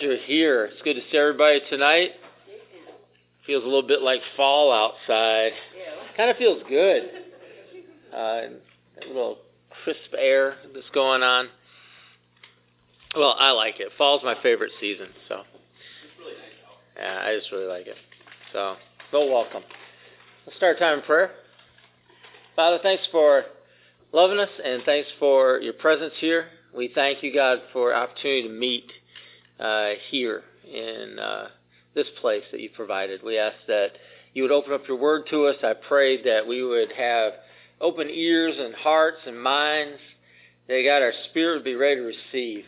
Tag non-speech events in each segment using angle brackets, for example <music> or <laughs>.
Glad you're here. It's good to see everybody tonight. Feels a little bit like fall outside. Kind of feels good. Uh, that little crisp air that's going on. Well, I like it. Fall's my favorite season, so. Yeah, I just really like it. So, well, welcome. Let's start time in prayer. Father, thanks for loving us and thanks for your presence here. We thank you, God, for opportunity to meet uh, here in uh, this place that you provided. We ask that you would open up your word to us. I pray that we would have open ears and hearts and minds. That God, our spirit would be ready to receive.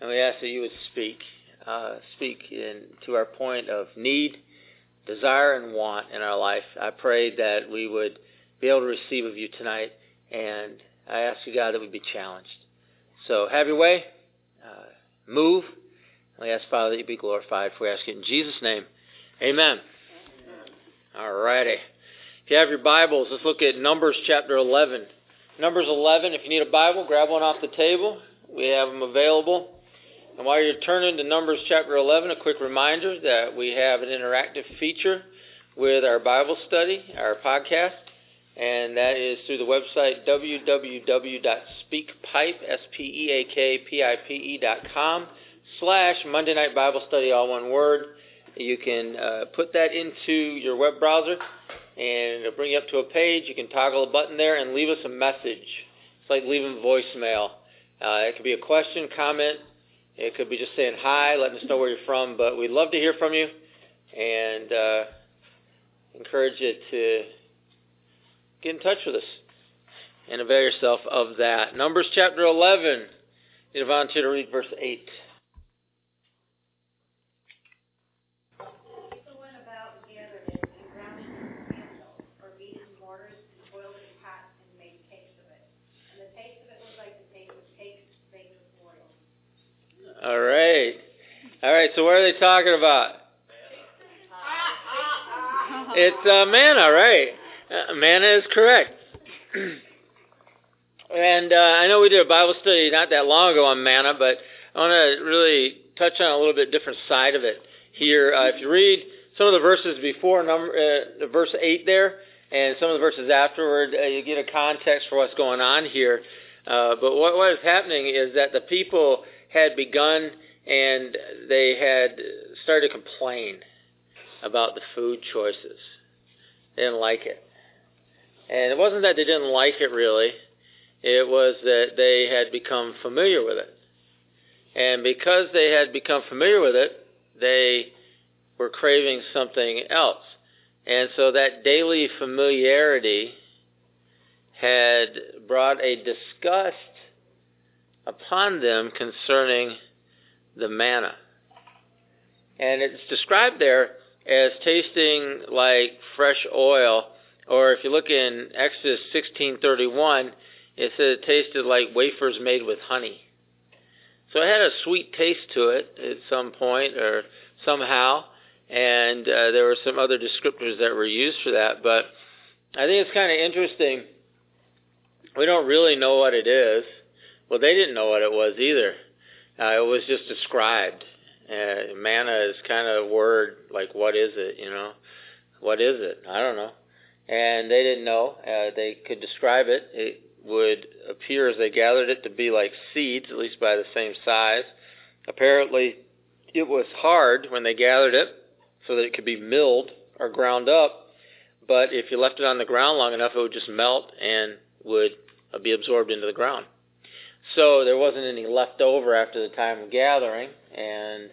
And we ask that you would speak, uh, speak in, to our point of need, desire, and want in our life. I pray that we would be able to receive of you tonight. And I ask you, God, that we be challenged. So have your way. Uh, move. We ask, Father, that you be glorified. For we ask it in Jesus' name. Amen. All righty. If you have your Bibles, let's look at Numbers chapter 11. Numbers 11, if you need a Bible, grab one off the table. We have them available. And while you're turning to Numbers chapter 11, a quick reminder that we have an interactive feature with our Bible study, our podcast, and that is through the website www.speakpipe, slash Monday Night Bible Study, all one word. You can uh, put that into your web browser, and it'll bring you up to a page. You can toggle a button there and leave us a message. It's like leaving voicemail. Uh, it could be a question, comment. It could be just saying hi, letting us know where you're from. But we'd love to hear from you, and uh, encourage you to get in touch with us and avail yourself of that. Numbers chapter 11. Need a volunteer to read verse 8. All right. All right, so what are they talking about? It's uh, manna, right? Uh, manna is correct. <clears throat> and uh, I know we did a Bible study not that long ago on manna, but I want to really touch on a little bit different side of it here. Uh, if you read some of the verses before number uh, verse eight there, and some of the verses afterward, uh, you get a context for what's going on here. Uh, but what, what is happening is that the people had begun and they had started to complain about the food choices. They didn't like it. And it wasn't that they didn't like it really, it was that they had become familiar with it. And because they had become familiar with it, they were craving something else. And so that daily familiarity had brought a disgust upon them concerning the manna. And it's described there as tasting like fresh oil, or if you look in Exodus 16:31, it says it tasted like wafers made with honey. So it had a sweet taste to it at some point or somehow, and uh, there were some other descriptors that were used for that. But I think it's kind of interesting. We don't really know what it is. Well, they didn't know what it was either. Uh, it was just described. Uh, manna is kind of a word like, what is it? You know, what is it? I don't know. And they didn't know. Uh, they could describe it. It would appear as they gathered it to be like seeds, at least by the same size. Apparently, it was hard when they gathered it, so that it could be milled or ground up. But if you left it on the ground long enough, it would just melt and would be absorbed into the ground. So there wasn't any left over after the time of gathering, and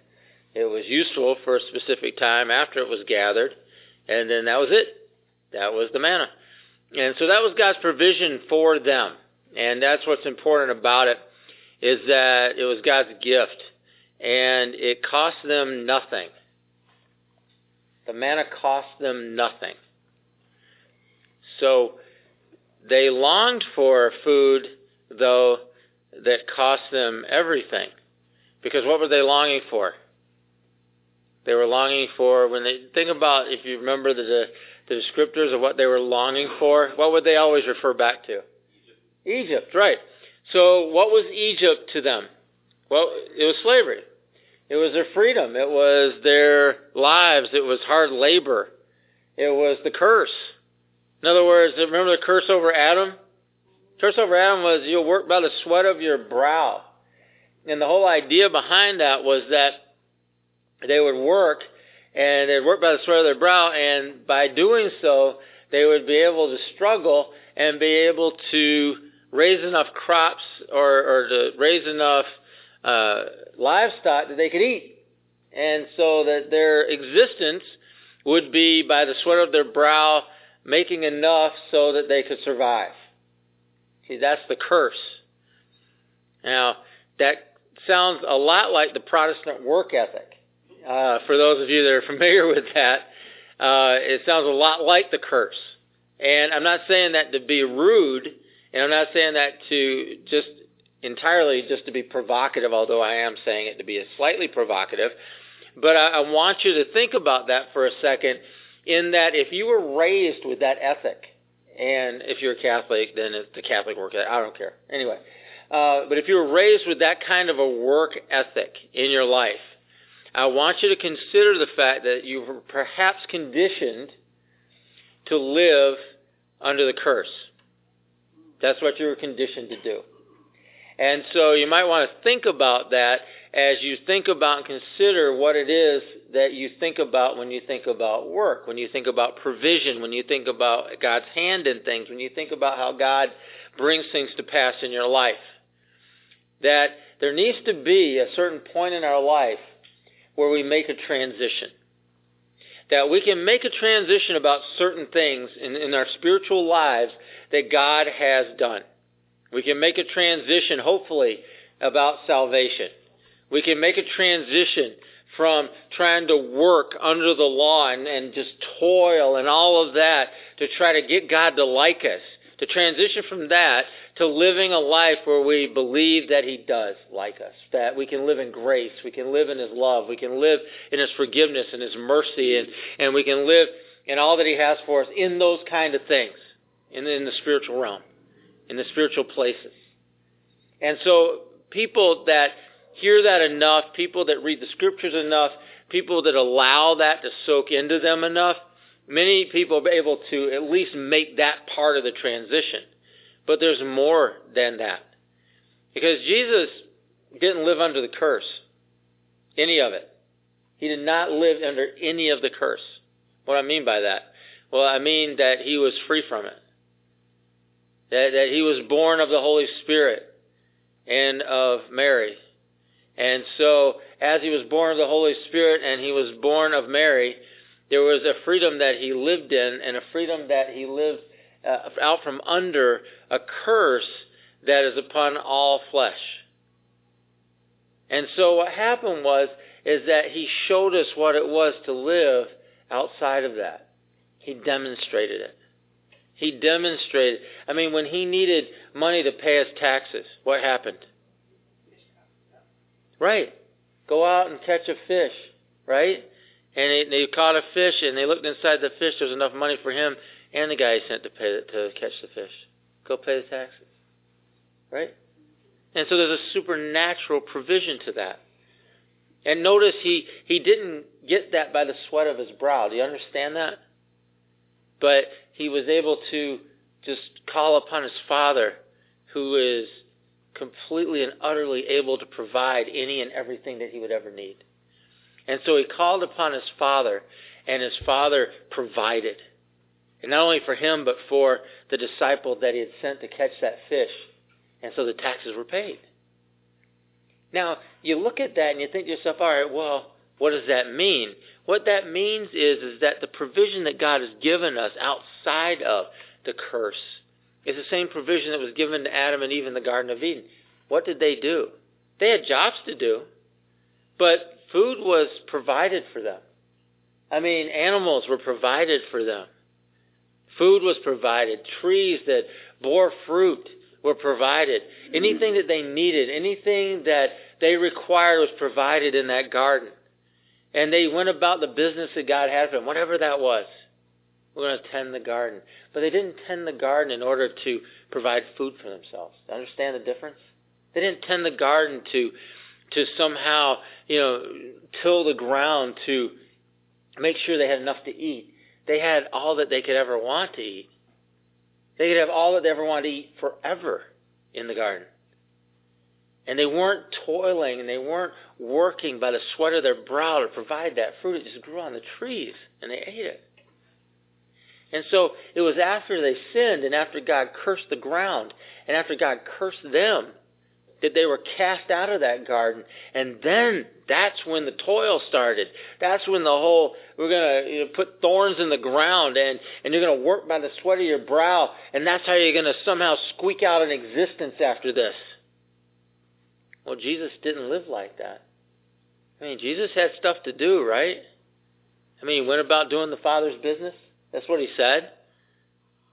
it was useful for a specific time after it was gathered, and then that was it. That was the manna. And so that was God's provision for them. And that's what's important about it is that it was God's gift and it cost them nothing. The manna cost them nothing. So they longed for food though that cost them everything. Because what were they longing for? They were longing for when they think about if you remember the the descriptors of what they were longing for, what would they always refer back to? Egypt, Egypt right. So what was Egypt to them? Well, it was slavery. It was their freedom. It was their lives. It was hard labor. It was the curse. In other words, remember the curse over Adam? Curse over Adam was you'll work by the sweat of your brow. And the whole idea behind that was that they would work and they'd work by the sweat of their brow, and by doing so, they would be able to struggle and be able to raise enough crops or, or to raise enough uh, livestock that they could eat. And so that their existence would be by the sweat of their brow, making enough so that they could survive. That's the curse. Now, that sounds a lot like the Protestant work ethic. Uh, for those of you that are <laughs> familiar with that, uh, it sounds a lot like the curse. And I'm not saying that to be rude, and I'm not saying that to just entirely just to be provocative, although I am saying it to be slightly provocative. But I, I want you to think about that for a second, in that if you were raised with that ethic, and if you're a Catholic, then it's the Catholic work ethic. I don't care. Anyway, uh, but if you were raised with that kind of a work ethic in your life, I want you to consider the fact that you were perhaps conditioned to live under the curse. That's what you were conditioned to do. And so you might want to think about that as you think about and consider what it is that you think about when you think about work, when you think about provision, when you think about God's hand in things, when you think about how God brings things to pass in your life. That there needs to be a certain point in our life where we make a transition. That we can make a transition about certain things in, in our spiritual lives that God has done. We can make a transition, hopefully, about salvation. We can make a transition from trying to work under the law and, and just toil and all of that to try to get God to like us. To transition from that to living a life where we believe that He does like us, that we can live in grace, we can live in His love, we can live in His forgiveness and His mercy, and, and we can live in all that He has for us in those kind of things in, in the spiritual realm in the spiritual places. And so people that hear that enough, people that read the scriptures enough, people that allow that to soak into them enough, many people are able to at least make that part of the transition. But there's more than that. Because Jesus didn't live under the curse, any of it. He did not live under any of the curse. What I mean by that? Well, I mean that he was free from it that, that he was born of the Holy Spirit and of Mary. And so, as he was born of the Holy Spirit and he was born of Mary, there was a freedom that he lived in and a freedom that he lived uh, out from under a curse that is upon all flesh. And so what happened was is that he showed us what it was to live outside of that. He demonstrated it. He demonstrated. I mean, when he needed money to pay his taxes, what happened? Right. Go out and catch a fish, right? And they, they caught a fish and they looked inside the fish. There was enough money for him and the guy he sent to pay to catch the fish. Go pay the taxes, right? And so there's a supernatural provision to that. And notice he he didn't get that by the sweat of his brow. Do you understand that? But he was able to just call upon his Father, who is completely and utterly able to provide any and everything that he would ever need. And so he called upon his Father, and his Father provided. And not only for him, but for the disciple that he had sent to catch that fish. And so the taxes were paid. Now, you look at that and you think to yourself, all right, well, what does that mean? What that means is, is that the provision that God has given us outside of the curse is the same provision that was given to Adam and Eve in the Garden of Eden. What did they do? They had jobs to do, but food was provided for them. I mean, animals were provided for them. Food was provided. Trees that bore fruit were provided. Anything that they needed, anything that they required was provided in that garden. And they went about the business that God had for them, whatever that was. We're going to tend the garden. But they didn't tend the garden in order to provide food for themselves. Understand the difference? They didn't tend the garden to to somehow, you know, till the ground to make sure they had enough to eat. They had all that they could ever want to eat. They could have all that they ever wanted to eat forever in the garden. And they weren't toiling and they weren't working by the sweat of their brow to provide that fruit. It just grew on the trees and they ate it. And so it was after they sinned and after God cursed the ground and after God cursed them that they were cast out of that garden. And then that's when the toil started. That's when the whole, we're going to you know, put thorns in the ground and, and you're going to work by the sweat of your brow. And that's how you're going to somehow squeak out an existence after this. Well, Jesus didn't live like that. I mean, Jesus had stuff to do, right? I mean, he went about doing the Father's business. That's what he said.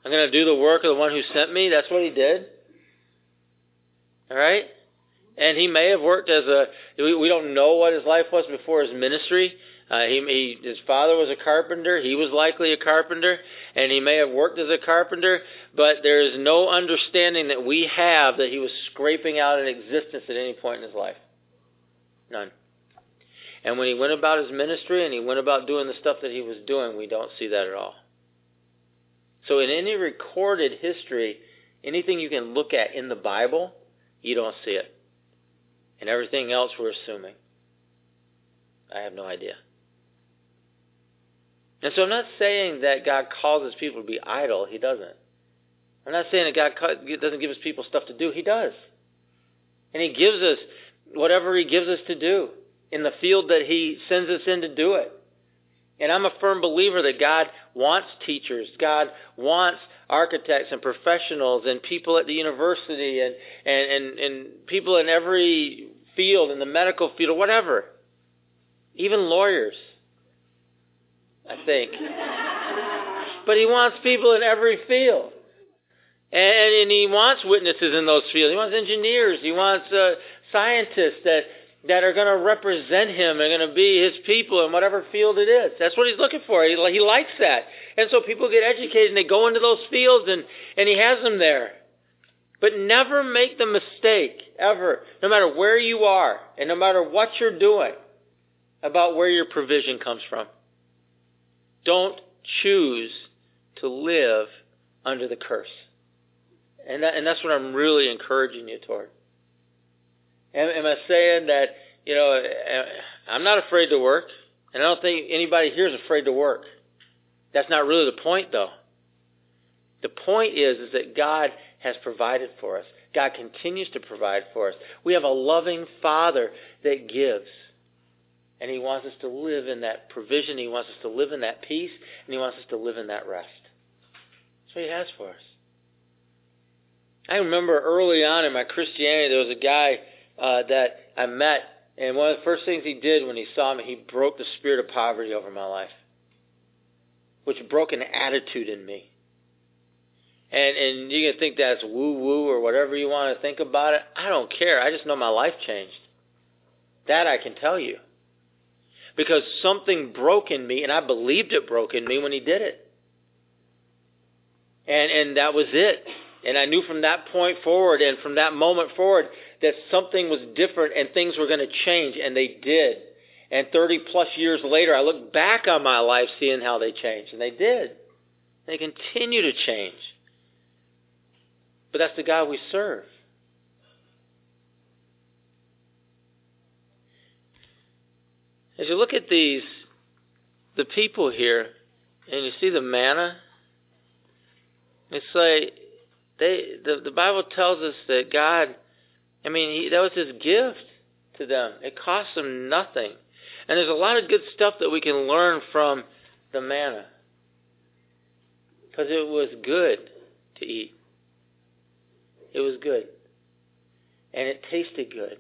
I'm going to do the work of the one who sent me. That's what he did. All right? And he may have worked as a, we don't know what his life was before his ministry. Uh, he, he, his father was a carpenter. He was likely a carpenter, and he may have worked as a carpenter. But there is no understanding that we have that he was scraping out an existence at any point in his life. None. And when he went about his ministry and he went about doing the stuff that he was doing, we don't see that at all. So in any recorded history, anything you can look at in the Bible, you don't see it. And everything else we're assuming. I have no idea. And so I'm not saying that God causes people to be idle. He doesn't. I'm not saying that God doesn't give us people stuff to do. He does. And He gives us whatever He gives us to do in the field that He sends us in to do it. And I'm a firm believer that God wants teachers. God wants architects and professionals and people at the university and, and, and, and people in every field, in the medical field, or whatever. Even lawyers, I think. but he wants people in every field. And, and he wants witnesses in those fields. He wants engineers. He wants uh, scientists that that are going to represent him and going to be his people in whatever field it is. That's what he's looking for. He, he likes that. And so people get educated and they go into those fields and, and he has them there. But never make the mistake, ever, no matter where you are and no matter what you're doing, about where your provision comes from. Don't choose to live under the curse. And, that, and that's what I'm really encouraging you toward. Am, am I saying that, you know, I'm not afraid to work, and I don't think anybody here is afraid to work. That's not really the point, though. The point is, is that God has provided for us. God continues to provide for us. We have a loving Father that gives. And He wants us to live in that provision. He wants us to live in that peace. And He wants us to live in that rest. That's what He has for us. I remember early on in my Christianity, there was a guy uh, that I met, and one of the first things he did when he saw me, he broke the spirit of poverty over my life, which broke an attitude in me. And and you can think that's woo woo or whatever you want to think about it. I don't care. I just know my life changed. That I can tell you. Because something broke in me, and I believed it broke in me when he did it. And and that was it. And I knew from that point forward and from that moment forward that something was different and things were going to change, and they did. And 30 plus years later, I look back on my life seeing how they changed, and they did. They continue to change. But that's the God we serve. As you look at these, the people here, and you see the manna, it's like they the, the Bible tells us that God I mean, he, that was his gift to them. It cost them nothing. And there's a lot of good stuff that we can learn from the manna. Because it was good to eat. It was good. And it tasted good.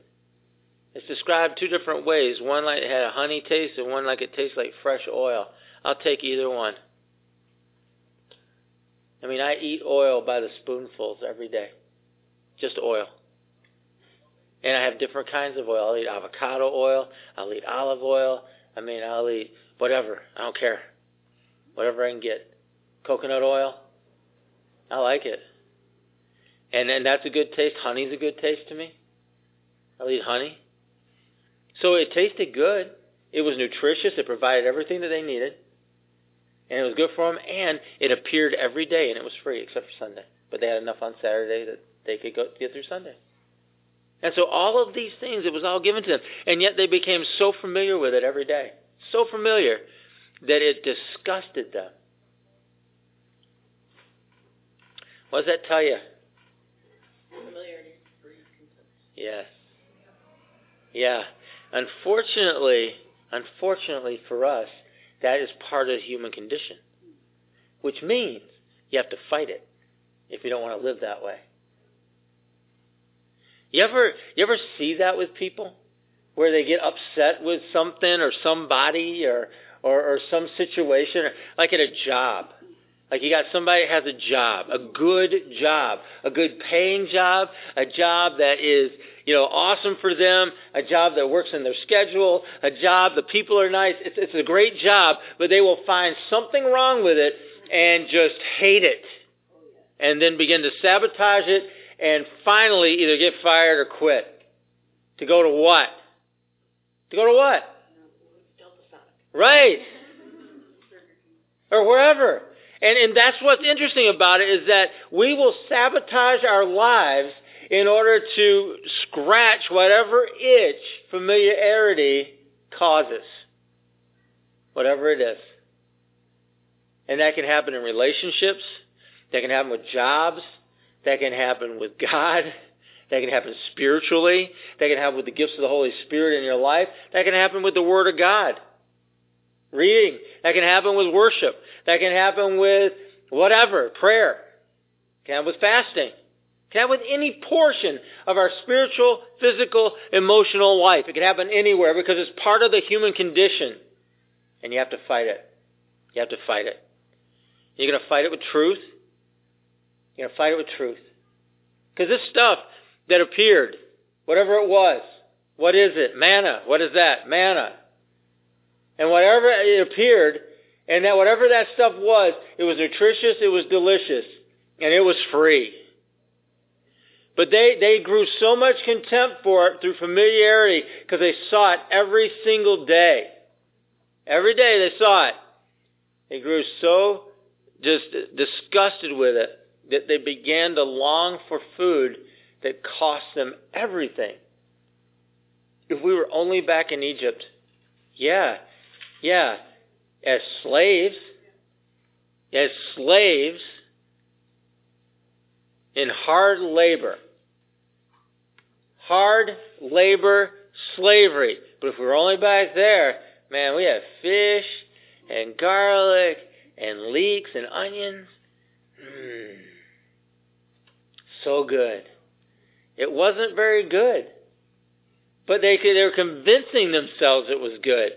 It's described two different ways. One like it had a honey taste and one like it tastes like fresh oil. I'll take either one. I mean, I eat oil by the spoonfuls every day. Just oil. And I have different kinds of oil. I'll eat avocado oil. I'll eat olive oil. I mean, I'll eat whatever. I don't care. Whatever I can get. Coconut oil. I like it. And and that's a good taste. Honey's a good taste to me. I'll eat honey. So it tasted good. It was nutritious. It provided everything that they needed. And it was good for them. And it appeared every day, and it was free except for Sunday. But they had enough on Saturday that they could go get through Sunday. And so all of these things, it was all given to them. And yet they became so familiar with it every day. So familiar that it disgusted them. What does that tell you? Familiarity breeds contempt. Yes. Yeah. Unfortunately, unfortunately for us, that is part of the human condition. Which means you have to fight it if you don't want to live that way. You ever you ever see that with people? Where they get upset with something or somebody or or, or some situation like at a job. Like you got somebody that has a job, a good job, a good paying job, a job that is, you know, awesome for them, a job that works in their schedule, a job, the people are nice. It's, it's a great job, but they will find something wrong with it and just hate it. And then begin to sabotage it and finally either get fired or quit. To go to what? To go to what? Right. Or wherever. And, and that's what's interesting about it is that we will sabotage our lives in order to scratch whatever itch familiarity causes. Whatever it is. And that can happen in relationships. That can happen with jobs. That can happen with God. That can happen spiritually. That can happen with the gifts of the Holy Spirit in your life. That can happen with the Word of God. Reading. That can happen with worship. That can happen with whatever, prayer. It can happen with fasting. Can happen with any portion of our spiritual, physical, emotional life. It can happen anywhere because it's part of the human condition. And you have to fight it. You have to fight it. You're going to fight it with truth. You're going to fight it with truth. Because this stuff that appeared, whatever it was, what is it? Manna. What is that? Manna. And whatever it appeared, and that whatever that stuff was, it was nutritious, it was delicious, and it was free. But they, they grew so much contempt for it through familiarity because they saw it every single day. Every day they saw it. They grew so just disgusted with it that they began to long for food that cost them everything. If we were only back in Egypt, yeah, yeah, as slaves, as slaves in hard labor. Hard labor slavery. But if we were only back there, man, we have fish and garlic and leeks and onions. Mm. So good. It wasn't very good. But they, they were convincing themselves it was good.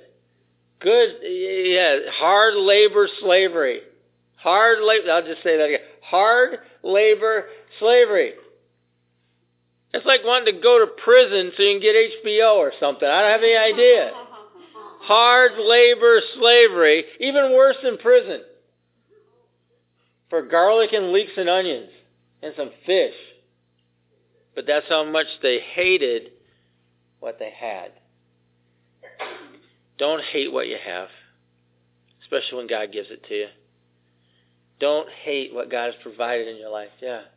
Good, yeah, hard labor slavery. Hard labor, I'll just say that again. Hard labor slavery. It's like wanting to go to prison so you can get HBO or something. I don't have any idea. <laughs> Hard labor slavery, even worse than prison. For garlic and leeks and onions and some fish. But that's how much they hated what they had. Don't hate what you have, especially when God gives it to you. Don't hate what God has provided in your life. Yeah.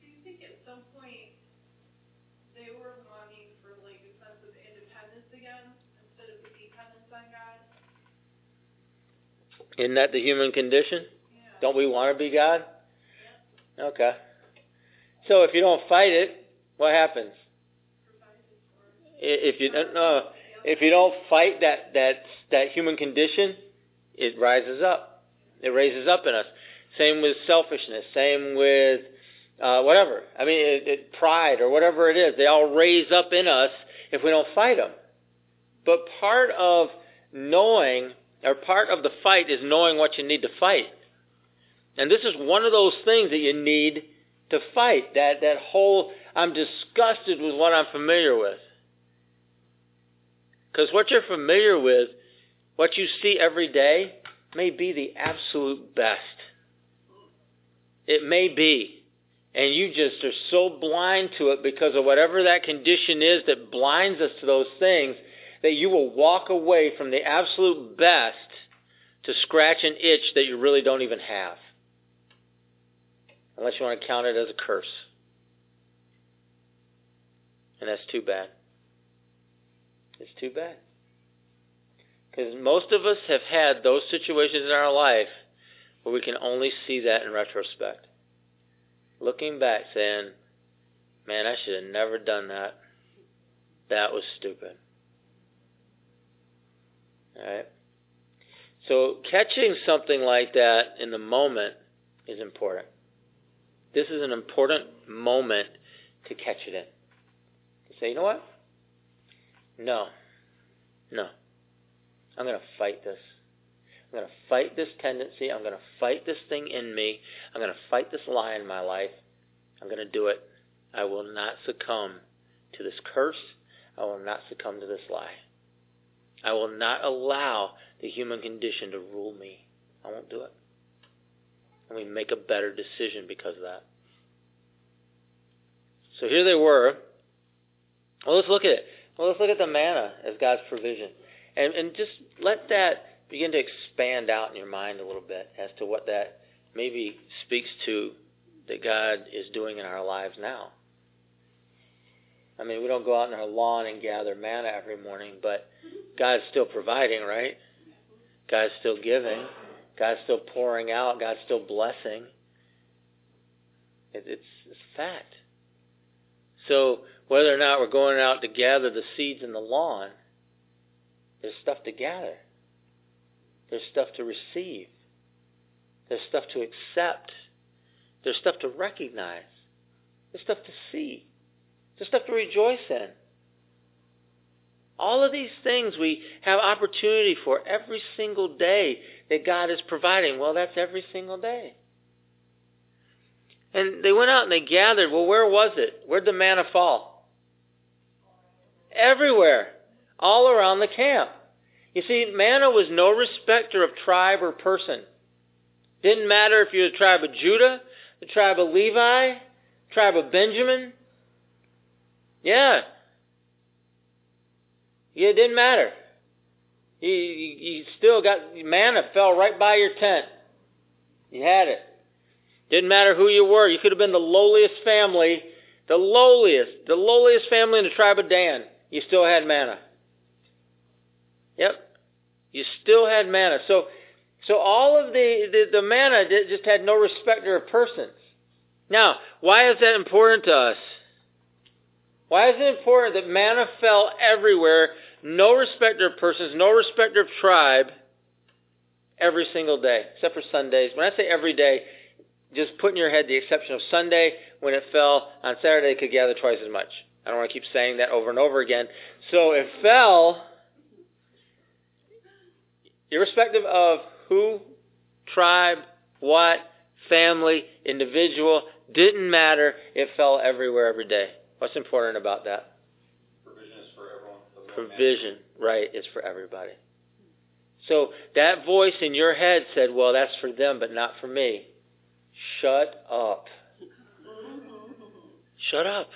Do you think at some point they were longing for like a sense of independence again instead of the dependence on God? Isn't that the human condition? Yeah. Don't we want to be God? Okay. So if you don't fight it, what happens? Provided for. I- If you don't no, if you don't fight that that that human condition, it rises up. It raises up in us. Same with selfishness. Same with uh, whatever. I mean, it, it, pride or whatever it is. They all raise up in us if we don't fight them. But part of knowing, or part of the fight, is knowing what you need to fight. And this is one of those things that you need to fight. That that whole I'm disgusted with what I'm familiar with. Because what you're familiar with, what you see every day, may be the absolute best. It may be. And you just are so blind to it because of whatever that condition is that blinds us to those things that you will walk away from the absolute best to scratch an itch that you really don't even have. Unless you want to count it as a curse. And that's too bad. It's too bad. Because most of us have had those situations in our life where we can only see that in retrospect. Looking back saying, man, I should have never done that. That was stupid. Alright? So catching something like that in the moment is important. This is an important moment to catch it in. To say, you know what? No. No. I'm going to fight this. I'm going to fight this tendency. I'm going to fight this thing in me. I'm going to fight this lie in my life. I'm going to do it. I will not succumb to this curse. I will not succumb to this lie. I will not allow the human condition to rule me. I won't do it. And we make a better decision because of that. So here they were. Well, let's look at it. Well, let's look at the manna as God's provision. And, and just let that begin to expand out in your mind a little bit as to what that maybe speaks to that God is doing in our lives now. I mean, we don't go out in our lawn and gather manna every morning, but God's still providing, right? God's still giving. God's still pouring out. God's still blessing. It, it's, it's fact. So whether or not we're going out to gather the seeds in the lawn, there's stuff to gather. There's stuff to receive. There's stuff to accept. There's stuff to recognize. There's stuff to see. There's stuff to rejoice in. All of these things we have opportunity for every single day that God is providing. Well, that's every single day. And they went out and they gathered. Well, where was it? Where'd the manna fall? Everywhere. All around the camp. You see, manna was no respecter of tribe or person. Didn't matter if you're the tribe of Judah, the tribe of Levi, tribe of Benjamin. Yeah, it didn't matter. You, you, you still got manna fell right by your tent. You had it. Didn't matter who you were. You could have been the lowliest family, the lowliest, the lowliest family in the tribe of Dan. You still had manna. Yep. You still had manna. So, so all of the, the, the manna just had no respecter of persons. Now, why is that important to us? Why is it important that manna fell everywhere no respecter of persons, no respecter of tribe, every single day, except for Sundays. When I say every day, just put in your head the exception of Sunday, when it fell on Saturday, it could gather twice as much. I don't want to keep saying that over and over again. So it fell, irrespective of who, tribe, what, family, individual, didn't matter. It fell everywhere every day. What's important about that? provision, is for everyone. Provision, right, is for everybody. So that voice in your head said, well, that's for them, but not for me. Shut up. Shut up.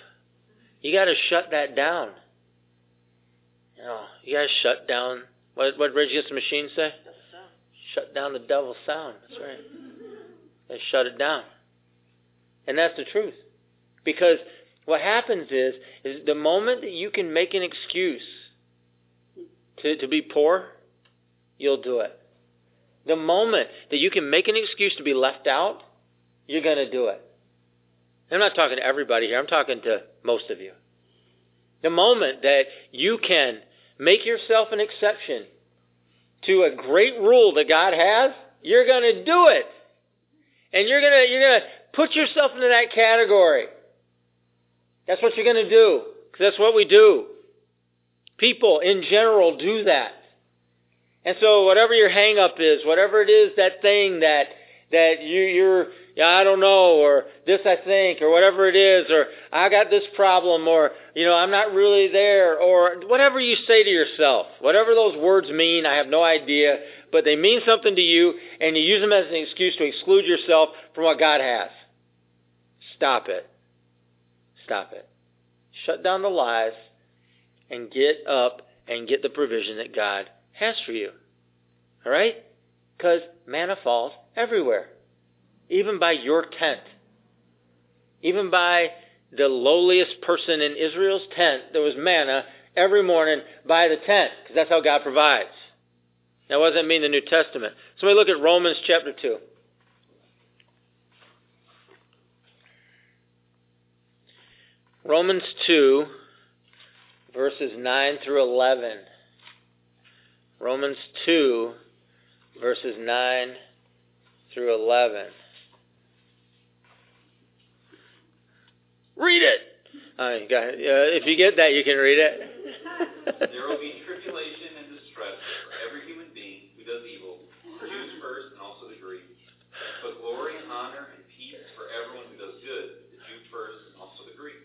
You got to shut that down. You know, you got to shut down. What what Rage Against the Machine say? Shut down the devil's sound. That's right. They shut it down. And that's the truth. Because what happens is, is the moment that you can make an excuse to, to be poor, you'll do it. The moment that you can make an excuse to be left out, you're going to do it. I'm not talking to everybody here, I'm talking to most of you. The moment that you can make yourself an exception to a great rule that God has, you're going to do it. And you're going to you're going to put yourself into that category. That's what you're going to do that's what we do. People in general do that. And so whatever your hang up is, whatever it is, that thing that, that you, you're, I don't know, or this I think, or whatever it is, or I got this problem, or, you know, I'm not really there, or whatever you say to yourself, whatever those words mean, I have no idea, but they mean something to you, and you use them as an excuse to exclude yourself from what God has. Stop it. Stop it. Shut down the lies and get up and get the provision that God has for you. All right? Because manna falls everywhere, even by your tent. Even by the lowliest person in Israel's tent, there was manna every morning by the tent, because that's how God provides. That mean in the New Testament? So we look at Romans chapter 2. Romans 2, verses 9 through 11. Romans 2, verses 9 through 11. Read it! Uh, if you get that, you can read it. <laughs> there will be tribulation and distress for every human being who does evil, for Jews first and also the Greeks. But glory and honor and peace for everyone who does good, the Jew first and also the Greek.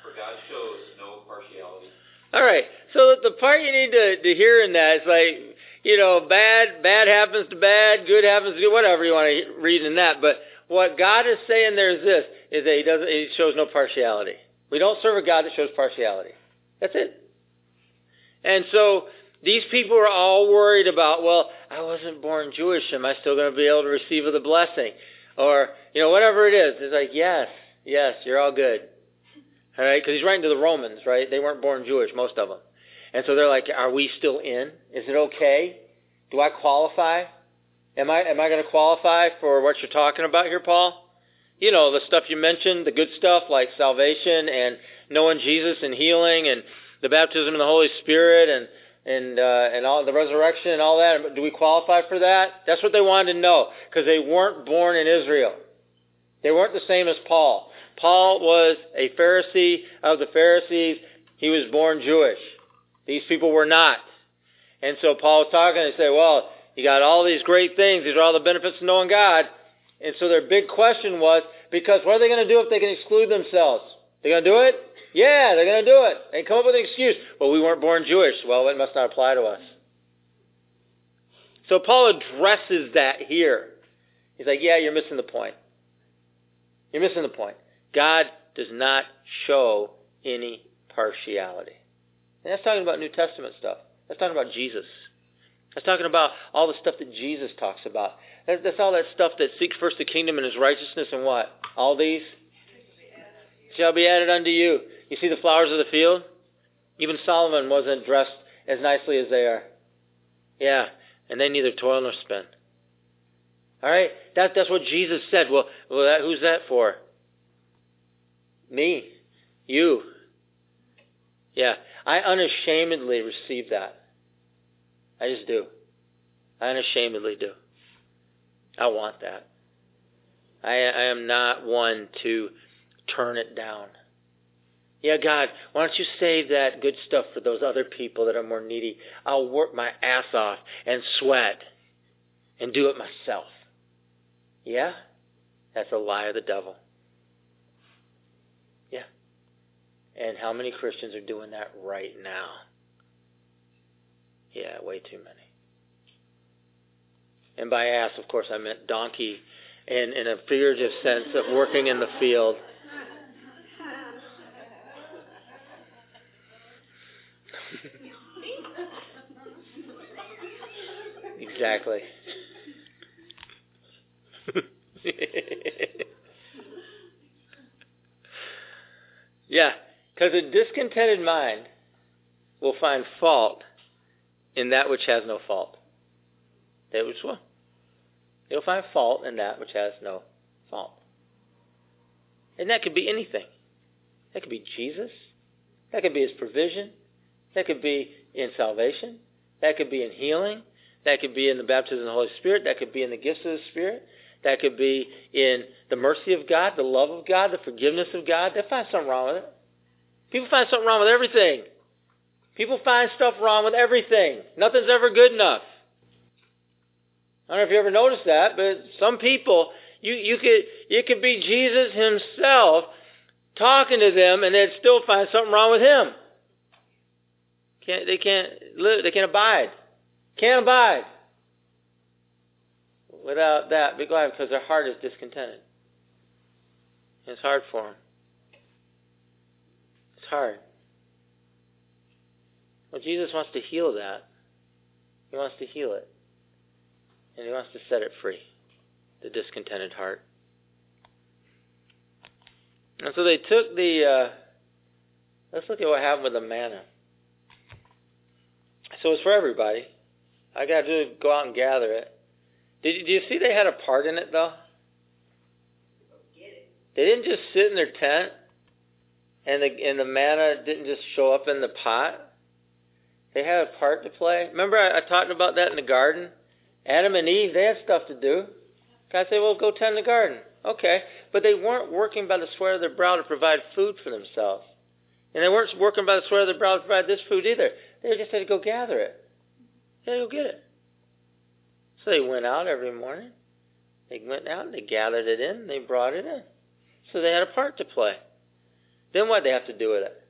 For God shows no partiality. All right. So the part you need to, to hear in that is like, you know, bad bad happens to bad, good happens to good, whatever you want to read in that. But what God is saying there is this: is that He doesn't, He shows no partiality. We don't serve a God that shows partiality. That's it. And so these people are all worried about, well, I wasn't born Jewish. Am I still going to be able to receive the blessing? Or, you know, whatever it is. It's like, yes, yes, you're all good. All right? Because he's writing to the Romans, right? They weren't born Jewish, most of them. And so they're like, are we still in? Is it okay? Do I qualify? Am I, am I going to qualify for what you're talking about here, Paul? You know, the stuff you mentioned, the good stuff like salvation and knowing Jesus and healing and the baptism in the Holy Spirit and and uh, and all the resurrection and all that. Do we qualify for that? That's what they wanted to know because they weren't born in Israel. They weren't the same as Paul. Paul was a Pharisee of the Pharisees. He was born Jewish. These people were not. And so Paul was talking and said, well, you got all these great things. These are all the benefits of knowing God. And so their big question was, because what are they going to do if they can exclude themselves? They're going to do it? Yeah, they're going to do it. They come up with an excuse. Well, we weren't born Jewish. Well, it must not apply to us. So Paul addresses that here. He's like, yeah, you're missing the point. You're missing the point. God does not show any partiality. And that's talking about New Testament stuff. That's talking about Jesus. That's talking about all the stuff that Jesus talks about. That's all that stuff that seeks first the kingdom and his righteousness and what? All these shall be added unto you. You see the flowers of the field? Even Solomon wasn't dressed as nicely as they are. Yeah, and they neither toil nor spin. All right, that, that's what Jesus said. Well, well that, who's that for? Me, you. Yeah, I unashamedly receive that. I just do. I unashamedly do. I want that. I, I am not one to turn it down. Yeah, God, why don't you save that good stuff for those other people that are more needy? I'll work my ass off and sweat and do it myself. Yeah? That's a lie of the devil. Yeah. And how many Christians are doing that right now? Yeah, way too many. And by ass, of course, I meant donkey in, in a figurative sense of working in the field. <laughs> exactly. <laughs> yeah, because a discontented mind will find fault in that which has no fault. They which will. They'll find fault in that which has no fault. And that could be anything. That could be Jesus. That could be his provision. That could be in salvation. That could be in healing. That could be in the baptism of the Holy Spirit. That could be in the gifts of the Spirit. That could be in the mercy of God, the love of God, the forgiveness of God. They find something wrong with it. People find something wrong with everything. People find stuff wrong with everything. Nothing's ever good enough. I don't know if you ever noticed that, but some people, you, you could it could be Jesus himself talking to them, and they'd still find something wrong with him. Can't they can't live? They can't abide. Can't abide without that. Be glad because their heart is discontented. It's hard for them. It's hard. Well, Jesus wants to heal that. He wants to heal it. And he wants to set it free, the discontented heart. And so they took the, uh, let's look at what happened with the manna. So it's for everybody. I got to go out and gather it. Did you, do you see they had a part in it though? They didn't just sit in their tent, and the and the manna didn't just show up in the pot. They had a part to play. Remember, I, I talked about that in the garden. Adam and Eve, they had stuff to do. God said, "Well, go tend the garden." Okay, but they weren't working by the sweat of their brow to provide food for themselves, and they weren't working by the sweat of their brow to provide this food either. They just had to go gather it. They had to go get it. So they went out every morning. They went out and they gathered it in. They brought it in. So they had a part to play. Then what did they have to do with it?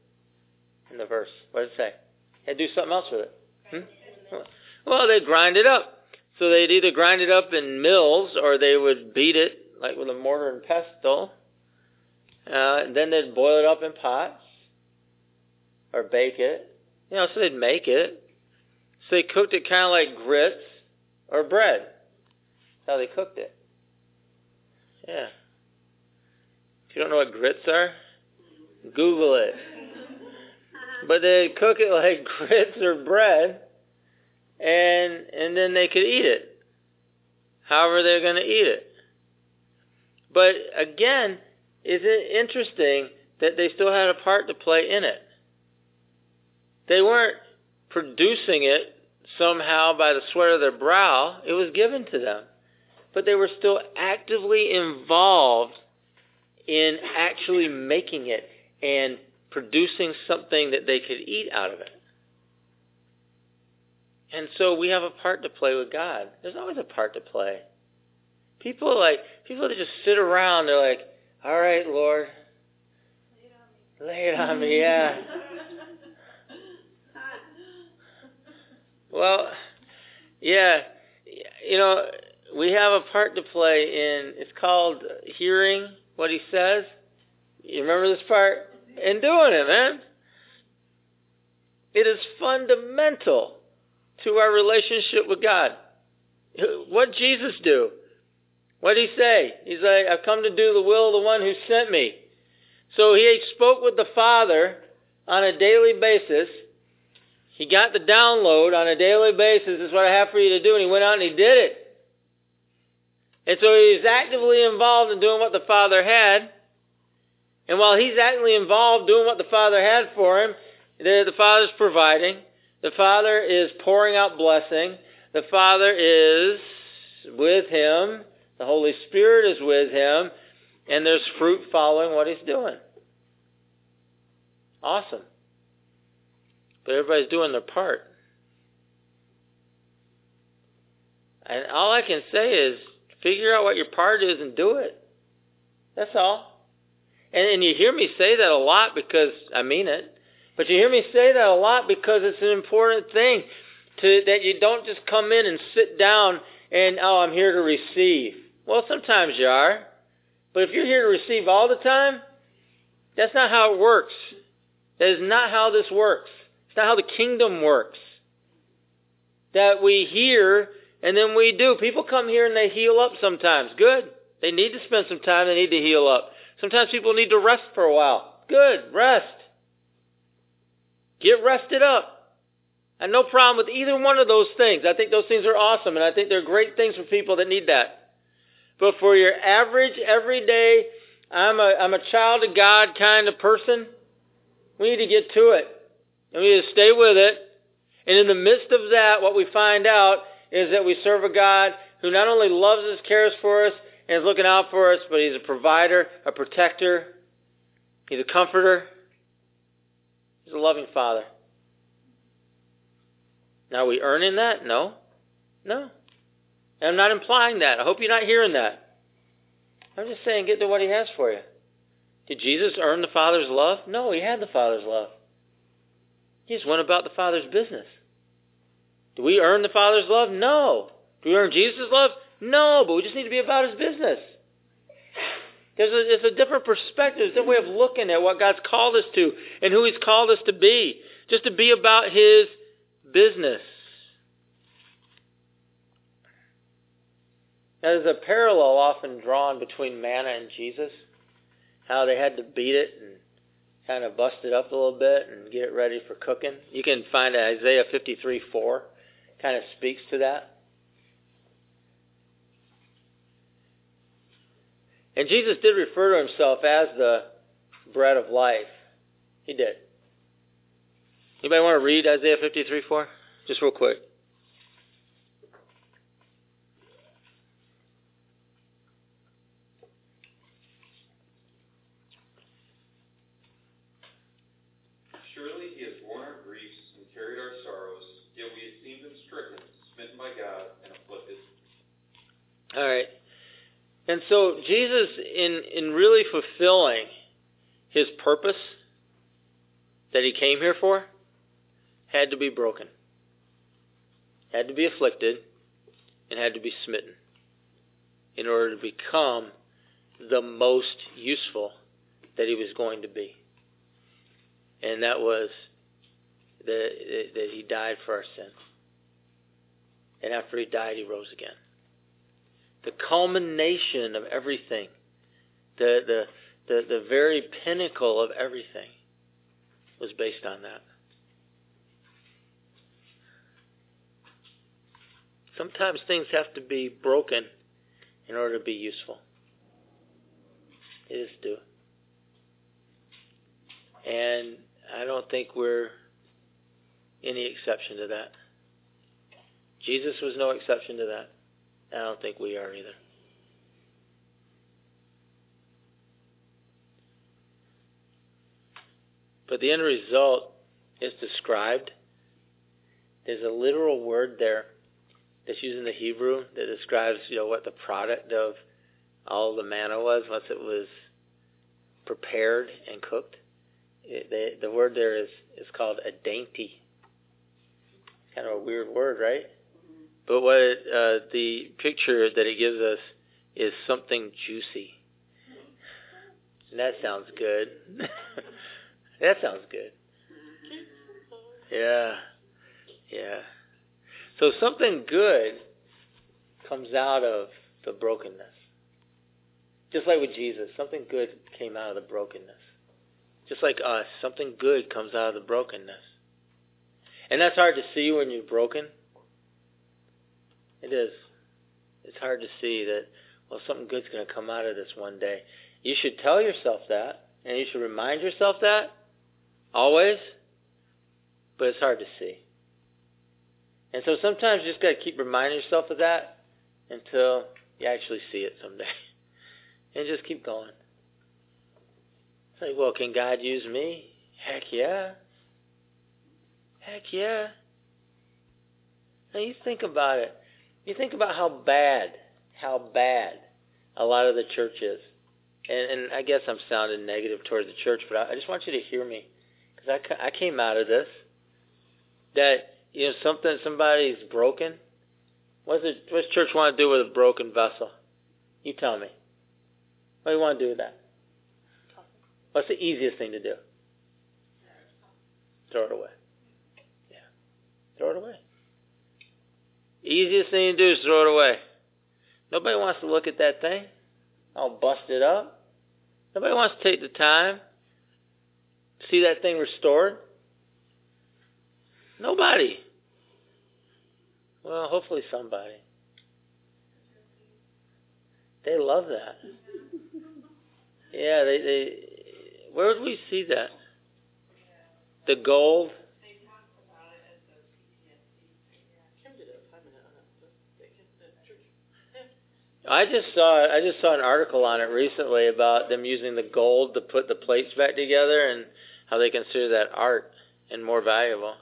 In the verse, what did it say? They do something else with it. Hmm? Well, they'd grind it up. So they'd either grind it up in mills or they would beat it like with a mortar and pestle. Uh, and then they'd boil it up in pots or bake it. You know, so they'd make it. So they cooked it kind of like grits or bread. That's how they cooked it. Yeah. If you don't know what grits are, Google it. But they cook it like <laughs> grits or bread, and and then they could eat it. However they're going to eat it. But again, is it interesting that they still had a part to play in it? They weren't producing it somehow by the sweat of their brow. It was given to them. But they were still actively involved in actually making it and producing something that they could eat out of it. And so we have a part to play with God. There's always a part to play. People like people that just sit around, they're like, All right, Lord. Lay it on me, yeah. Well, yeah, you know, we have a part to play in. It's called hearing what He says. You remember this part? And doing it, man. It is fundamental to our relationship with God. What Jesus do? What did he say? He's like, I've come to do the will of the one who sent me. So he spoke with the Father on a daily basis. He got the download on a daily basis. This is what I have for you to do. And he went out and he did it. And so he's actively involved in doing what the Father had. And while he's actively involved doing what the Father had for him, the, the Father's providing. The Father is pouring out blessing. The Father is with him. The Holy Spirit is with him. And there's fruit following what he's doing. Awesome. But everybody's doing their part. And all I can say is figure out what your part is and do it. That's all. And, and you hear me say that a lot because I mean it. But you hear me say that a lot because it's an important thing to that you don't just come in and sit down and oh I'm here to receive. Well, sometimes you are. But if you're here to receive all the time, that's not how it works. That is not how this works. It's not how the kingdom works. That we hear and then we do. People come here and they heal up sometimes. Good. They need to spend some time. They need to heal up. Sometimes people need to rest for a while. Good. Rest. Get rested up. And no problem with either one of those things. I think those things are awesome, and I think they're great things for people that need that. But for your average, everyday, I'm a, I'm a child of God kind of person, we need to get to it. And we need to stay with it. And in the midst of that, what we find out is that we serve a God who not only loves us, cares for us, and is looking out for us, but He's a provider, a protector, He's a comforter, He's a loving Father. Now, are we earning that? No. No. And I'm not implying that. I hope you're not hearing that. I'm just saying get to what He has for you. Did Jesus earn the Father's love? No, He had the Father's love. He just went about the Father's business. Do we earn the Father's love? No. Do we earn Jesus' love? No, but we just need to be about His business. <sighs> There's a, there's a different perspective, a different way of looking at what God's called us to and who He's called us to be. just to be about his business. Now, there's a parallel often drawn between manna and Jesus, how they had to beat it and kind of bust it up a little bit and get it ready for cooking. You can find Isaiah 53 4 kind of speaks to that. And Jesus did refer to himself as the bread of life. He did. Anybody want to read Isaiah 53 4? Just real quick. Surely he has borne our griefs and carried our sorrows, yet we esteemed him stricken, smitten by God, and afflicted. All right. And so Jesus, in, in really fulfilling his purpose that he came here for, had to be broken, had to be afflicted, and had to be smitten in order to become the most useful that he was going to be. And that was that, that he died for our sins. And after he died, he rose again the culmination of everything, the, the, the, the very pinnacle of everything was based on that. Sometimes things have to be broken in order to be useful. It is do. And I don't think we're any exception to that. Jesus was no exception to that. I don't think we are either. But the end result is described. There's a literal word there that's used in the Hebrew that describes, you know, what the product of all the manna was once it was prepared and cooked. It, the, the word there is, is called a dainty. Kind of a weird word, right? But what it, uh, the picture that it gives us is something juicy. And that sounds good. <laughs> that sounds good. Yeah. Yeah. So something good comes out of the brokenness. Just like with Jesus, something good came out of the brokenness. Just like us, something good comes out of the brokenness. And that's hard to see when you're broken. It is. It's hard to see that, well, something good's going to come out of this one day. You should tell yourself that, and you should remind yourself that always, but it's hard to see. And so sometimes you just got to keep reminding yourself of that until you actually see it someday. <laughs> and just keep going. It's like, well, can God use me? Heck yeah. Heck yeah. Now you think about it. You think about how bad, how bad a lot of the church is. And, and I guess I'm sounding negative towards the church, but I, I just want you to hear me. Because I, I came out of this. That, you know, something, somebody's broken. What does, it, what church want to do with a broken vessel? You tell me. What do you want to do with that? What's the easiest thing to do? Throw it away. Yeah. Throw it away. Easiest thing to do is throw it away. Nobody wants to look at that thing, all busted up. Nobody wants to take the time see that thing restored. Nobody. Well, hopefully somebody. They love that. Yeah, they they. Where would we see that? The gold. I just saw I just saw an article on it recently about them using the gold to put the plates back together and how they consider that art and more valuable.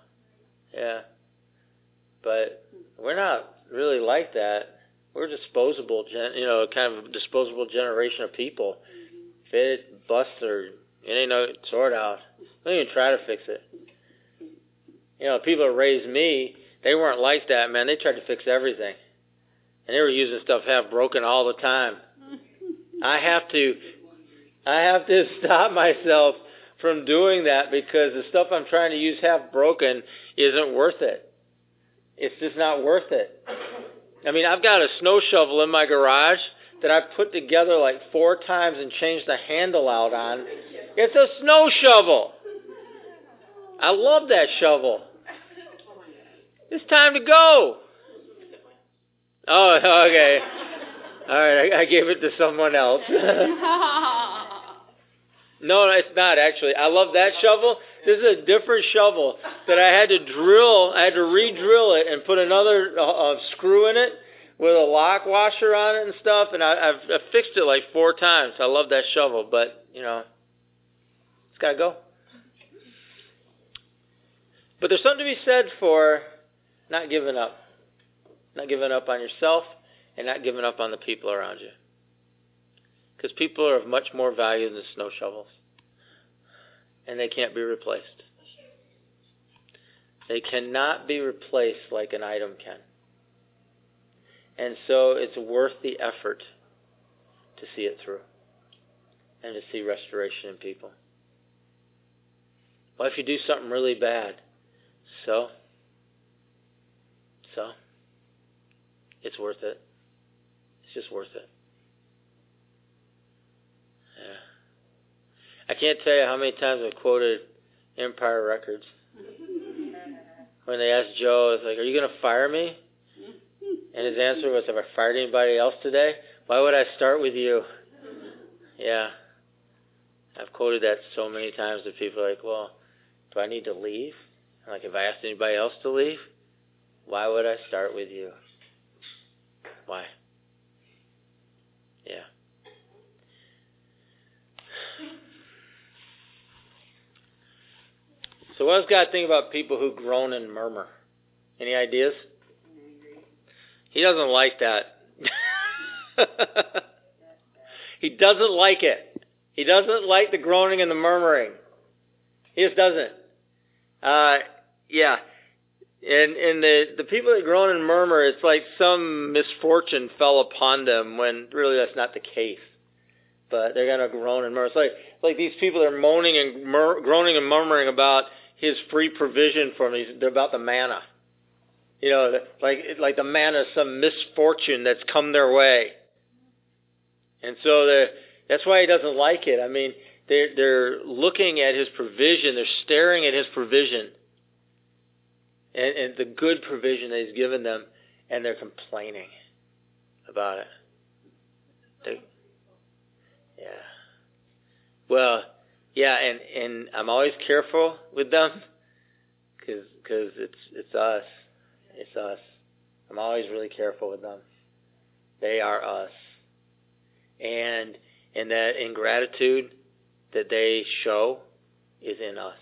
Yeah. But we're not really like that. We're disposable, gen, you know, kind of a disposable generation of people. Mm-hmm. If it busts or it ain't no sort out, don't even try to fix it. You know, people that raised me, they weren't like that, man. They tried to fix everything and they were using stuff half broken all the time. I have to, I have to <laughs> stop myself from doing that because the stuff I'm trying to use half broken isn't worth it. It's just not worth it. I mean, I've got a snow shovel in my garage that I've put together like four times and changed the handle out on. It's a snow shovel. I love that shovel. It's time to go. Oh, <laughs> okay. All right, I, I gave it to someone else. <laughs> no, it's not actually. I love that shovel. This is a different shovel that I had to drill. I had to re-drill it and put another uh, uh, screw in it with a lock washer on it and stuff. And I, I've, I've fixed it like four times. I love that shovel, but you know, it's gotta go. But there's something to be said for not giving up, not giving up on yourself, and not giving up on the people around you. Because people are of much more value than snow shovels and they can't be replaced. They cannot be replaced like an item can. And so it's worth the effort to see it through and to see restoration in people. Well, if you do something really bad, so, so, it's worth it. It's just worth it. Yeah. I can't tell you how many times I've quoted Empire Records. <laughs> When they asked Joe, it's like, "Are you going to fire me?" And his answer was, "Have I fired anybody else today? Why would I start with you?" Yeah, I've quoted that so many times that people are like, "Well, do I need to leave?" I'm like, if I asked anybody else to leave, why would I start with you? Why? Yeah. So what does God think about people who groan and murmur? Any ideas? He doesn't like that. <laughs> he doesn't like it. He doesn't like the groaning and the murmuring. He just doesn't. Uh, yeah. And and the the people that groan and murmur, it's like some misfortune fell upon them when really that's not the case. But they're gonna groan and murmur. It's like like these people are moaning and mur- groaning and murmuring about his free provision for me. They're about the manna. You know, like like the manna is some misfortune that's come their way. And so the, that's why he doesn't like it. I mean, they're, they're looking at his provision. They're staring at his provision and, and the good provision that he's given them, and they're complaining about it. They, yeah. Well, yeah, and and I'm always careful with them because cause it's it's us, it's us. I'm always really careful with them. They are us, and and that ingratitude that they show is in us.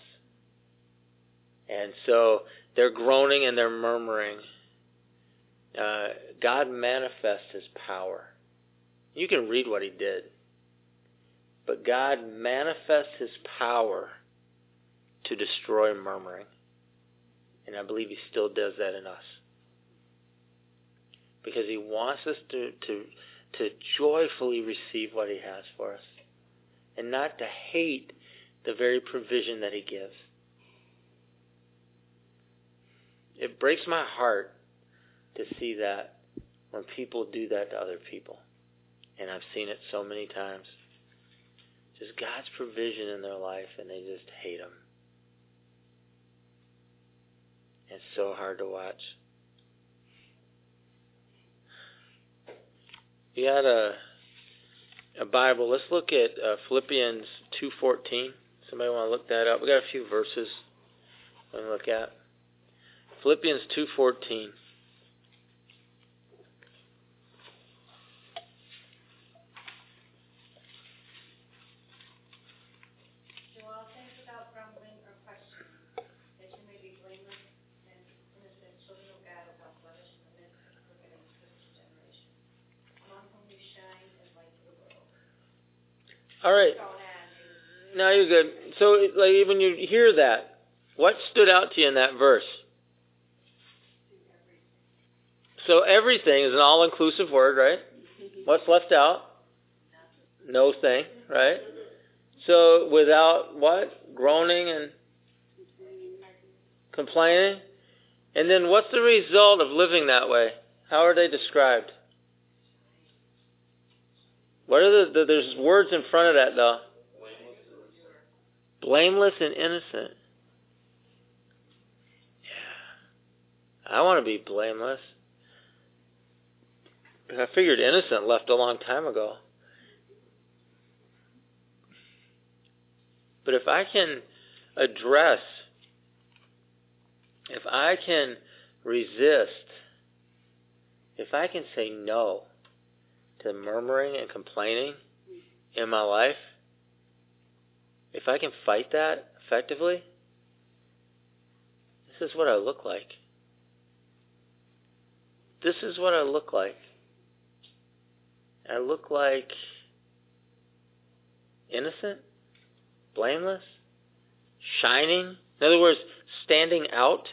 And so they're groaning and they're murmuring. Uh, God manifests His power. You can read what He did. But God manifests his power to destroy murmuring. And I believe he still does that in us. Because he wants us to, to, to joyfully receive what he has for us. And not to hate the very provision that he gives. It breaks my heart to see that when people do that to other people. And I've seen it so many times just God's provision in their life, and they just hate Him. It's so hard to watch. You got a a Bible. Let's look at uh, Philippians two fourteen. Somebody want to look that up? We got a few verses we look at. Philippians two fourteen. All right. Now you're good. So, like, when you hear that, what stood out to you in that verse? So everything is an all-inclusive word, right? What's left out? No thing, right? So without what? Groaning and complaining? And then what's the result of living that way? How are they described? What are the, the there's words in front of that though? Blameless and innocent. Yeah. I want to be blameless. I figured innocent left a long time ago. But if I can address, if I can resist, if I can say no to murmuring and complaining in my life, if I can fight that effectively, this is what I look like. This is what I look like. I look like innocent, blameless, shining. In other words, standing out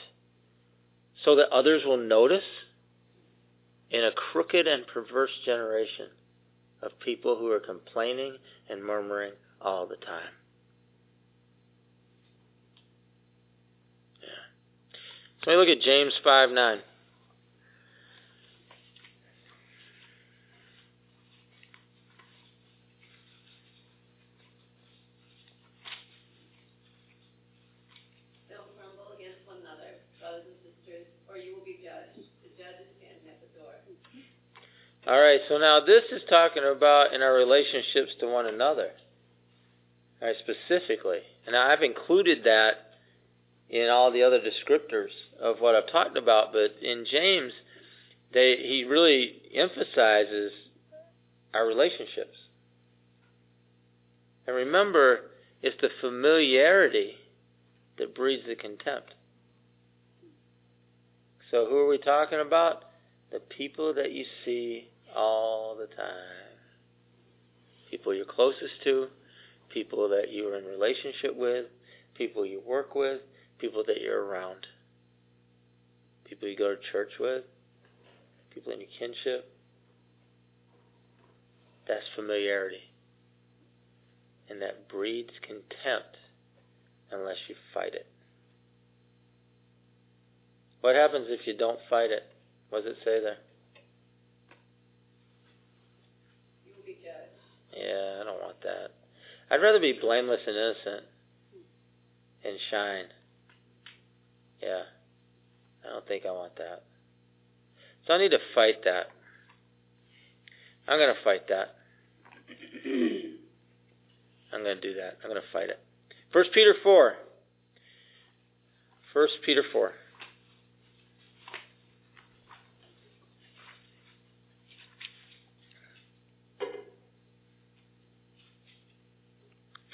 so that others will notice in a crooked and perverse generation of people who are complaining and murmuring all the time. Yeah. So we look at James 5 9. Don't grumble against one another, brothers and sisters, or you will be judged. The judge is standing at the door. All right, so now this is talking about in our relationships to one another. All right, specifically. And I've included that in all the other descriptors of what I've talked about, but in James, they he really emphasizes our relationships. And remember, it's the familiarity that breeds the contempt. So who are we talking about? The people that you see all the time. People you're closest to, people that you're in relationship with, people you work with, people that you're around. People you go to church with, people in your kinship. That's familiarity. And that breeds contempt unless you fight it. What happens if you don't fight it? What does it say there? You will be judged. Yeah, I don't want that. I'd rather be blameless and innocent and shine. Yeah. I don't think I want that. So I need to fight that. I'm going to fight that. <clears throat> I'm going to do that. I'm going to fight it. First Peter 4. First Peter 4.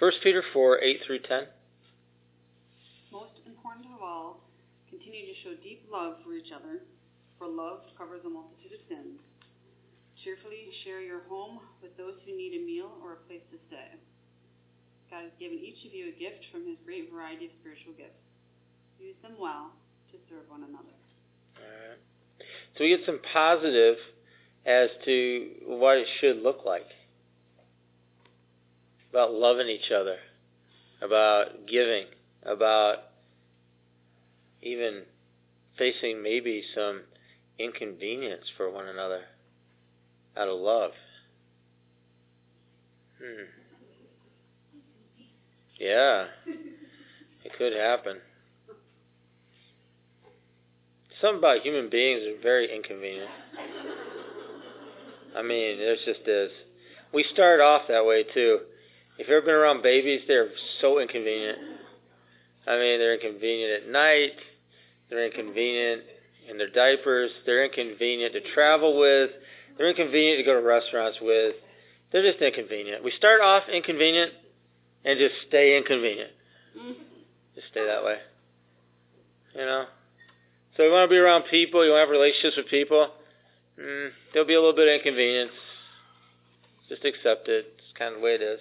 First Peter 4, 8 through 10. Most important of all, continue to show deep love for each other, for love covers a multitude of sins. Cheerfully share your home with those who need a meal or a place to stay. God has given each of you a gift from his great variety of spiritual gifts. Use them well to serve one another. Alright. So we get some positive as to what it should look like. About loving each other, about giving, about even facing maybe some inconvenience for one another out of love. Hmm. Yeah, it could happen. Something about human beings are very inconvenient. I mean, there's just is. We start off that way too. If you've ever been around babies, they're so inconvenient. I mean, they're inconvenient at night. They're inconvenient in their diapers. They're inconvenient to travel with. They're inconvenient to go to restaurants with. They're just inconvenient. We start off inconvenient and just stay inconvenient. Just stay that way. You know? So you want to be around people, you want to have relationships with people, mm, there'll be a little bit of inconvenience. Just accept it. It's kind of the way it is.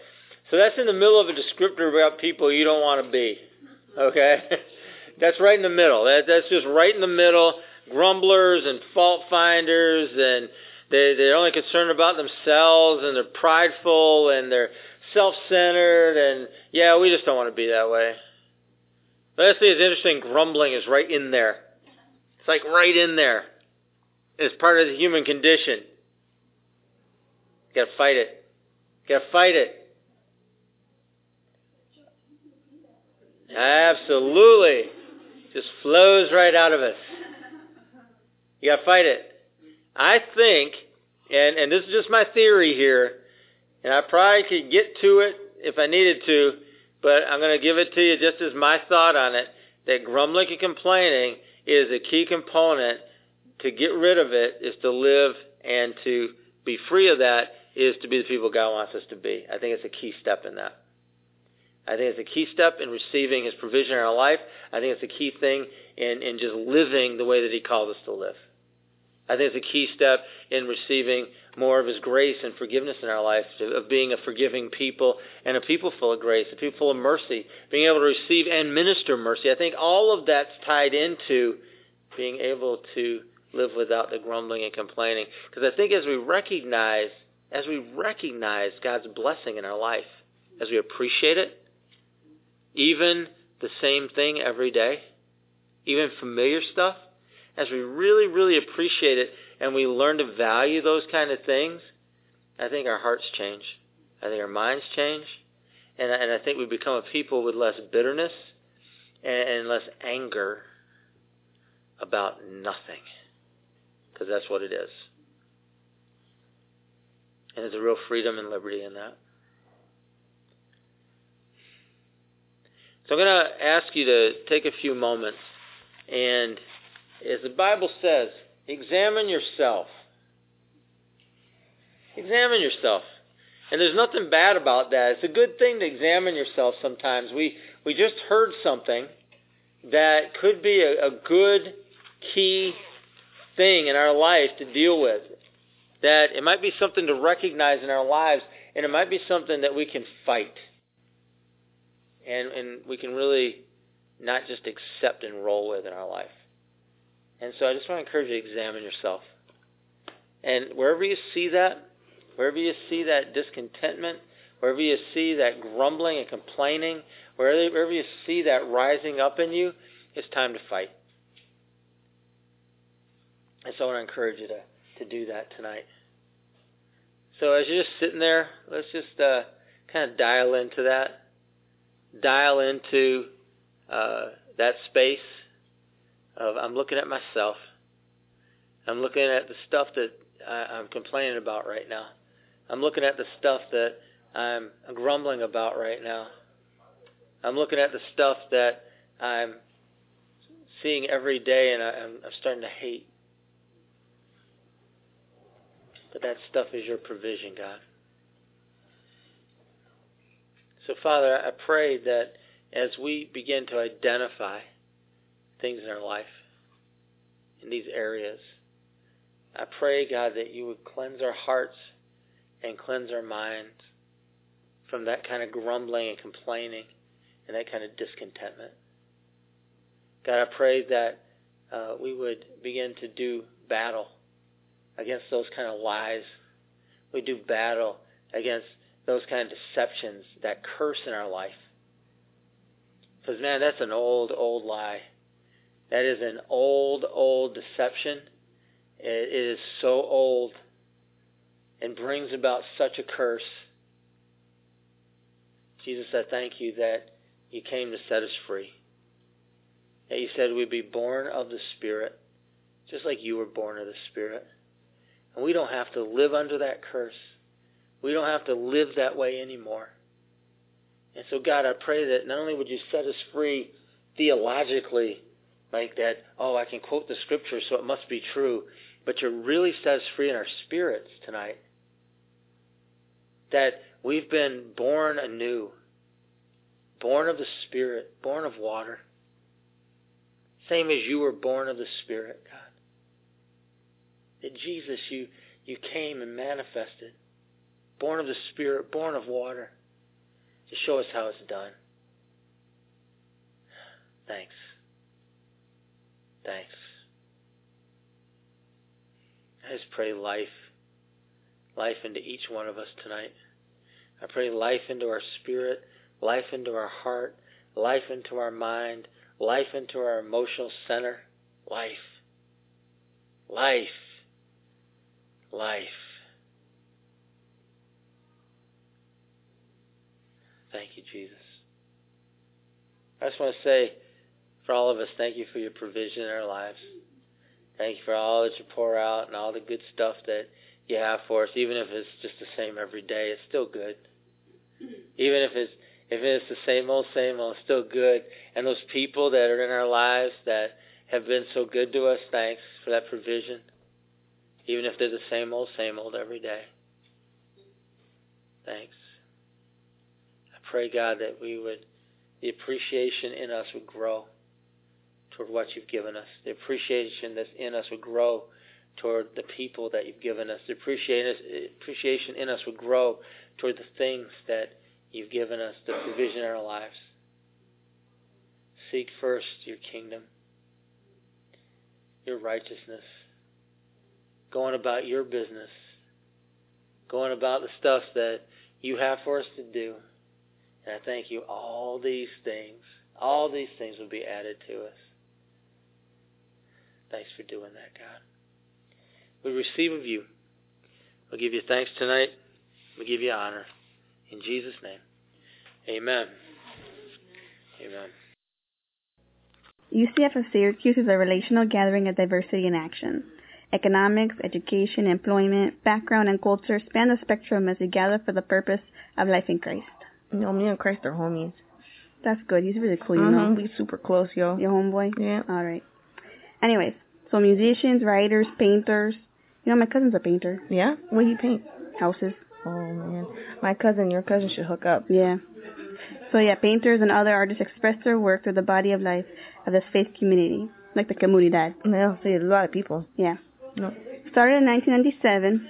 So that's in the middle of a descriptor about people you don't want to be. Okay? <laughs> that's right in the middle. That, that's just right in the middle. Grumblers and fault finders and they, they're only concerned about themselves and they're prideful and they're self-centered and yeah, we just don't want to be that way. But think it's interesting. Grumbling is right in there. It's like right in there. It's part of the human condition. You gotta fight it. You gotta fight it. Absolutely. Just flows right out of us. You gotta fight it. I think, and, and this is just my theory here, and I probably could get to it if I needed to, but I'm to give it to you just as my thought on it, that grumbling and complaining is a key component to get rid of it, is to live and to be free of that, is to be the people God wants us to be. I think it's a key step in that. I think it's a key step in receiving His provision in our life. I think it's a key thing in, in just living the way that He called us to live. I think it's a key step in receiving more of His grace and forgiveness in our life, of being a forgiving people and a people full of grace, a people full of mercy, being able to receive and minister mercy. I think all of that's tied into being able to live without the grumbling and complaining. Because I think as we recognize, as we recognize God's blessing in our life, as we appreciate it, even the same thing every day, even familiar stuff, as we really, really appreciate it and we learn to value those kind of things, I think our hearts change. I think our minds change. And, and I think we become a people with less bitterness and, and less anger about nothing. Because that's what it is. And there's a real freedom and liberty in that. So I'm going to ask you to take a few moments and, as the Bible says, examine yourself. Examine yourself. And there's nothing bad about that. It's a good thing to examine yourself sometimes. We, we just heard something that could be a, a good key thing in our life to deal with. That it might be something to recognize in our lives, and it might be something that we can fight and, and we can really not just accept and roll with in our life. And so I just want to encourage you to examine yourself. And wherever you see that, wherever you see that discontentment, wherever you see that grumbling and complaining, wherever, wherever you see that rising up in you, it's time to fight. And so I want to encourage you to, to do that tonight. So as you're just sitting there, let's just uh, kind of dial into that dial into uh, that space of I'm looking at myself. I'm looking at the stuff that I, I'm complaining about right now. I'm looking at the stuff that I'm grumbling about right now. I'm looking at the stuff that I'm seeing every day and I, I'm starting to hate. But that stuff is your provision, God. So, Father, I pray that as we begin to identify things in our life, in these areas, I pray, God, that you would cleanse our hearts and cleanse our minds from that kind of grumbling and complaining and that kind of discontentment. God, I pray that uh, we would begin to do battle against those kind of lies. We do battle against those kind of deceptions, that curse in our life. Because, man, that's an old, old lie. That is an old, old deception. It is so old and brings about such a curse. Jesus, I thank you that you came to set us free. That you said we'd be born of the Spirit, just like you were born of the Spirit. And we don't have to live under that curse. We don't have to live that way anymore. And so, God, I pray that not only would you set us free theologically, like that, oh, I can quote the scripture, so it must be true, but you really set us free in our spirits tonight. That we've been born anew, born of the Spirit, born of water. Same as you were born of the Spirit, God. That Jesus, you, you came and manifested born of the Spirit, born of water, to show us how it's done. Thanks. Thanks. I just pray life, life into each one of us tonight. I pray life into our spirit, life into our heart, life into our mind, life into our emotional center. Life. Life. Life. Thank you, Jesus. I just want to say for all of us, thank you for your provision in our lives. Thank you for all that you pour out and all the good stuff that you have for us, even if it's just the same every day, it's still good. Even if it's if it's the same old, same old, it's still good. And those people that are in our lives that have been so good to us, thanks for that provision. Even if they're the same old, same old every day. Thanks. Pray, God, that we would, the appreciation in us would grow toward what you've given us. The appreciation that's in us would grow toward the people that you've given us. The appreciation appreciation in us would grow toward the things that you've given us, the provision in our lives. Seek first your kingdom, your righteousness, going about your business, going about the stuff that you have for us to do. And I thank you, all these things, all these things will be added to us. Thanks for doing that, God. We receive of you. We'll give you thanks tonight. We give you honor. In Jesus' name. Amen. Amen. UCF of Syracuse is a relational gathering of diversity in action. Economics, education, employment, background, and culture span the spectrum as we gather for the purpose of life in Christ. You know, me and Christ are homies. That's good. He's really cool, you mm-hmm. know. We super close, yo. Your homeboy? Yeah. All right. Anyways, so musicians, writers, painters. You know, my cousin's a painter. Yeah? What do you paint? Houses. Oh, man. My cousin, your cousin should hook up. Yeah. So yeah, painters and other artists express their work through the body of life of this faith community, like the comunidad. Yeah, see, a lot of people. Yeah. No. Started in 1997.